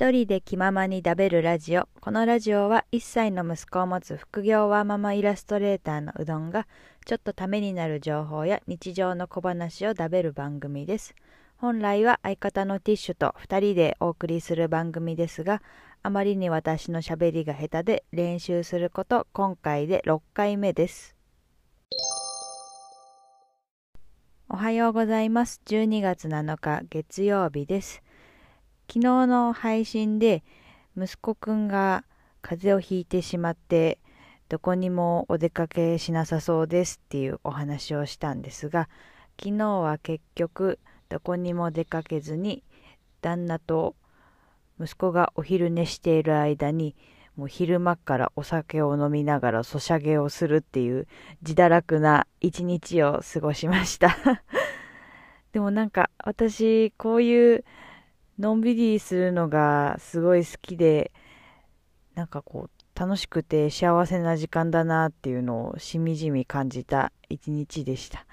一人で気ままに食べるラジオ。このラジオは1歳の息子を持つ副業ワーママイラストレーターのうどんがちょっとためになる情報や日常の小話を食べる番組です。本来は相方のティッシュと2人でお送りする番組ですが、あまりに私のしゃべりが下手で練習すること今回で6回目です。おはようございます。12月7日月曜日です。昨日の配信で息子くんが風邪をひいてしまってどこにもお出かけしなさそうですっていうお話をしたんですが昨日は結局どこにも出かけずに旦那と息子がお昼寝している間にもう昼間からお酒を飲みながらソシャゲをするっていう自堕落な一日を過ごしました。でもなんか私こういうのんびりするのがすごい好きで、なんかこう、楽しくて幸せな時間だなっていうのをしみじみ感じた一日でした。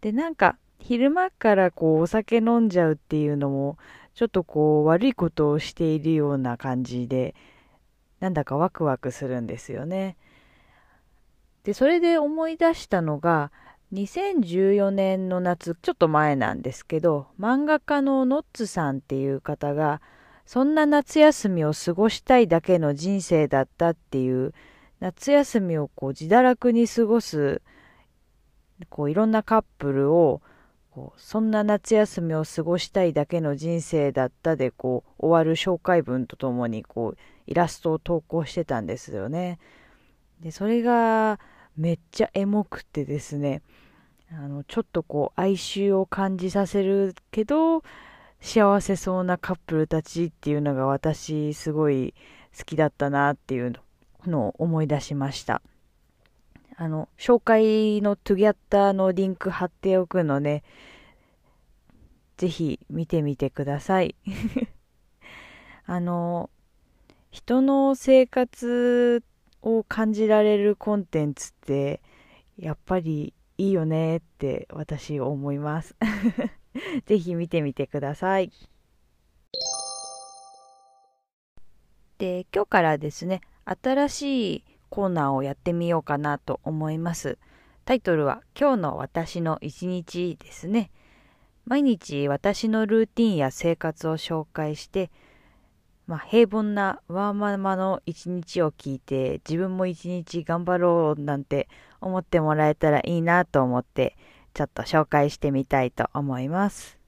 で、なんか、昼間からこう、お酒飲んじゃうっていうのも、ちょっとこう、悪いことをしているような感じで、なんだかワクワクするんですよね。で、それで思い出したのが、2014年の夏、ちょっと前なんですけど、漫画家のノッツさんっていう方が、そんな夏休みを過ごしたいだけの人生だったっていう、夏休みをこう自堕落に過ごす、こういろんなカップルを、こうそんな夏休みを過ごしたいだけの人生だったでこう終わる紹介文とともにこうイラストを投稿してたんですよね。でそれがめっちゃエモくてですねあのちょっとこう哀愁を感じさせるけど幸せそうなカップルたちっていうのが私すごい好きだったなっていうのを思い出しました。あの紹介のトゥギャッターのリンク貼っておくのでぜひ見てみてください。あの人の生活を感じられるコンテンツってやっぱりいいよねって私思います。ぜひ見てみてください。で今日からですね新しいコーナーをやってみようかなと思います。タイトルは今日の私の一日ですね。毎日私のルーティンや生活を紹介してまあ、平凡なワーママの一日を聞いて自分も一日頑張ろうなんて思ってもらえたらいいなと思ってちょっと紹介してみたいと思います。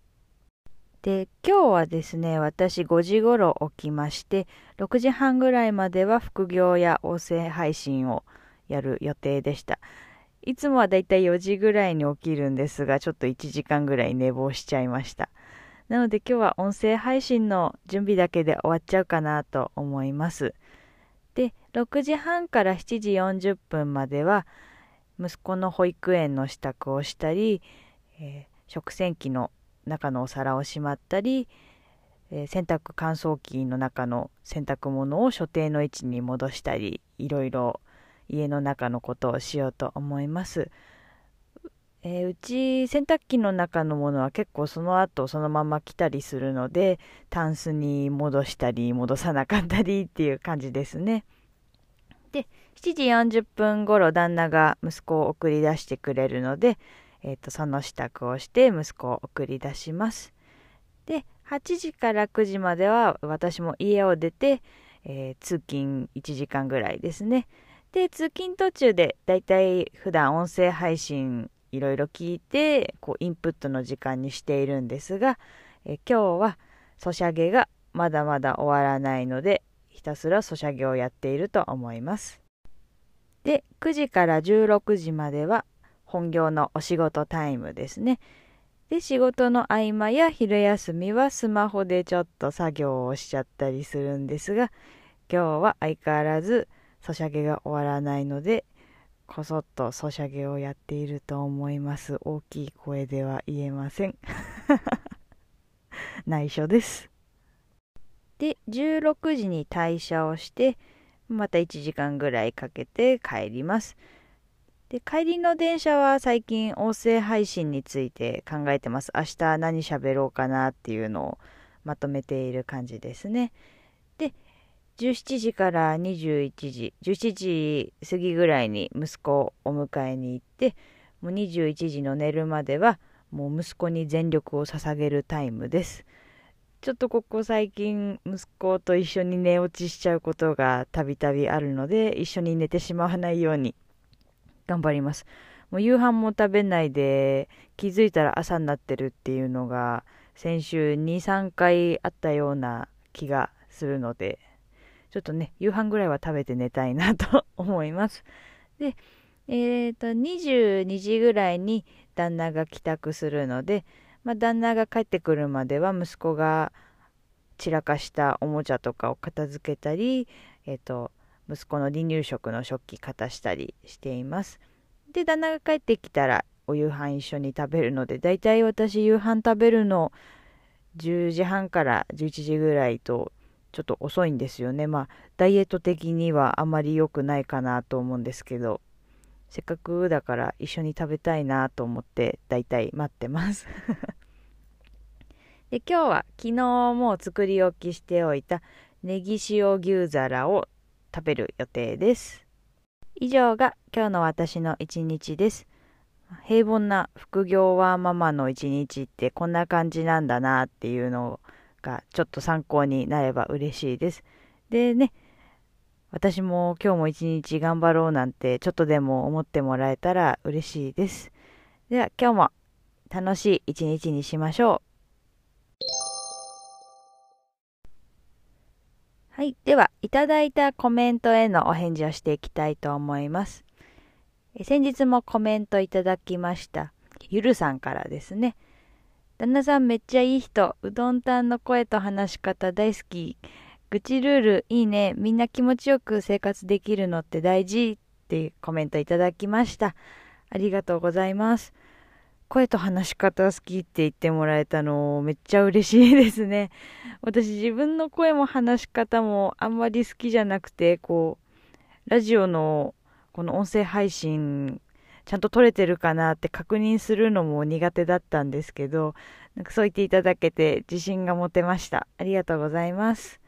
で、今日はですね、私5時頃起きまして、6時半ぐらいまでは副業や音声配信をやる予定でした。いつもはだいたい4時ぐらいに起きるんですが、ちょっと1時間ぐらい寝坊しちゃいました。なので今日は音声配信の準備だけで終わっちゃうかなと思います。で、6時半から7時40分までは息子の保育園の支度をしたり、えー、食洗機の中のお皿をしまったり、えー、洗濯乾燥機の中の洗濯物を所定の位置に戻したりいろいろ家の中のことをしようと思います。えー、うち洗濯機の中のものは結構その後そのまま来たりするのでタンスに戻したり戻さなかったりっていう感じですね。で7時40分頃旦那が息子を送り出してくれるので、えーと、その支度をして息子を送り出します。で8時から9時までは私も家を出て、えー、通勤1時間ぐらいですね。で通勤途中でだいたい普段音声配信いろいろ聞いてこうインプットの時間にしているんですが、え今日はソシャゲがまだまだ終わらないのでひたすらソシャゲをやっていると思います。で9時から16時までは本業のお仕事タイムですね。で仕事の合間や昼休みはスマホでちょっと作業をしちゃったりするんですが今日は相変わらずソシャゲが終わらないのでこそっとソシャゲをやっていると思います。大きい声では言えません。内緒です。で、16時に退社をして、また1時間ぐらいかけて帰ります。で、帰りの電車は最近音声配信について考えてます。明日何喋ろうかなっていうのをまとめている感じですね。17時から21時、17時過ぎぐらいに息子をお迎えに行って、もう21時の寝るまでは、もう息子に全力を捧げるタイムです。ちょっとここ最近息子と一緒に寝落ちしちゃうことがたびたびあるので一緒に寝てしまわないように頑張ります。もう夕飯も食べないで気づいたら朝になってるっていうのが先週2、3回あったような気がするのでちょっとね夕飯ぐらいは食べて寝たいなと 思います。で、えっ、ー、と22時ぐらいに旦那が帰宅するのでまあ、旦那が帰ってくるまでは息子が散らかしたおもちゃとかを片付けたり、えーと、息子の離乳食の食器片したりしています。で旦那が帰ってきたらお夕飯一緒に食べるのでだいたい私夕飯食べるの10時半から11時ぐらいとちょっと遅いんですよね。まあダイエット的にはあまり良くないかなと思うんですけど。せっかくだから一緒に食べたいなと思ってだいたい待ってます。で今日は昨日もう作り置きしておいたネギ塩牛皿を食べる予定です。以上が今日の私の一日です。平凡な副業はママの一日ってこんな感じなんだなっていうのがちょっと参考になれば嬉しいですでね私も今日も一日頑張ろうなんてちょっとでも思ってもらえたら嬉しいです。では今日も楽しい一日にしましょう。はい。では、いただいたコメントへのお返事をしていきたいと思います。先日もコメントいただきました。ゆるさんからですね。旦那さんめっちゃいい人。うどんたんの声と話し方大好き。愚痴ルールいいね。みんな気持ちよく生活できるのって大事ってコメントいただきました。ありがとうございます。声と話し方好きって言ってもらえたのめっちゃ嬉しいですね。私自分の声も話し方もあんまり好きじゃなくて、こう、ラジオのこの音声配信ちゃんと撮れてるかなって確認するのも苦手だったんですけど、なんかそう言っていただけて自信が持てました。ありがとうございます。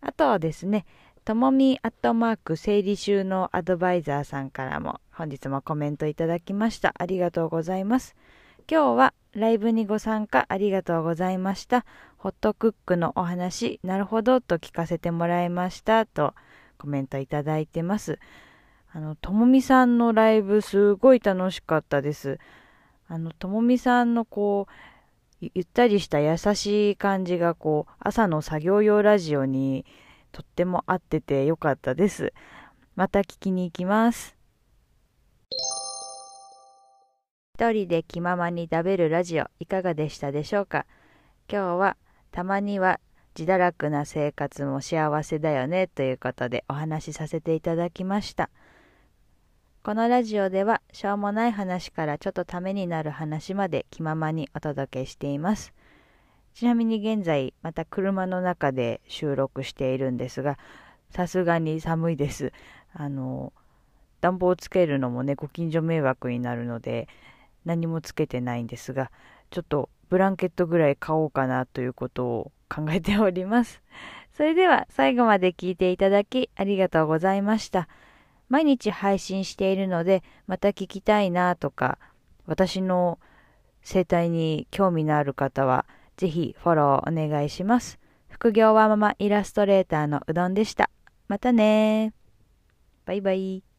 あとはですね、ともみアットマーク整理収納アドバイザーさんからも本日もコメントいただきました。ありがとうございます。今日はライブにご参加ありがとうございました。ホットクックのお話、なるほどと聞かせてもらいましたとコメントいただいてます。あの、ともみさんのライブすごい楽しかったです。あの、ともみさんのこう、ゆったりした優しい感じがこう朝の作業用ラジオにとっても合っててよかったです。また聞きに行きます。一人で気ままに食べるラジオいかがでしたでしょうか？今日はたまには自堕落な生活も幸せだよねということでお話しさせていただきました。このラジオではしょうもない話からちょっとためになる話まで気ままにお届けしています。ちなみに現在また車の中で収録しているんですが、さすがに寒いです。あの、暖房つけるのもね、ご近所迷惑になるので何もつけてないんですが、ちょっとブランケットぐらい買おうかなということを考えております。それでは最後まで聞いていただきありがとうございました。毎日配信しているので、また聞きたいなとか、私の生態に興味のある方は、ぜひフォローお願いします。副業はママイラストレーターのうどんでした。またねバイバイ。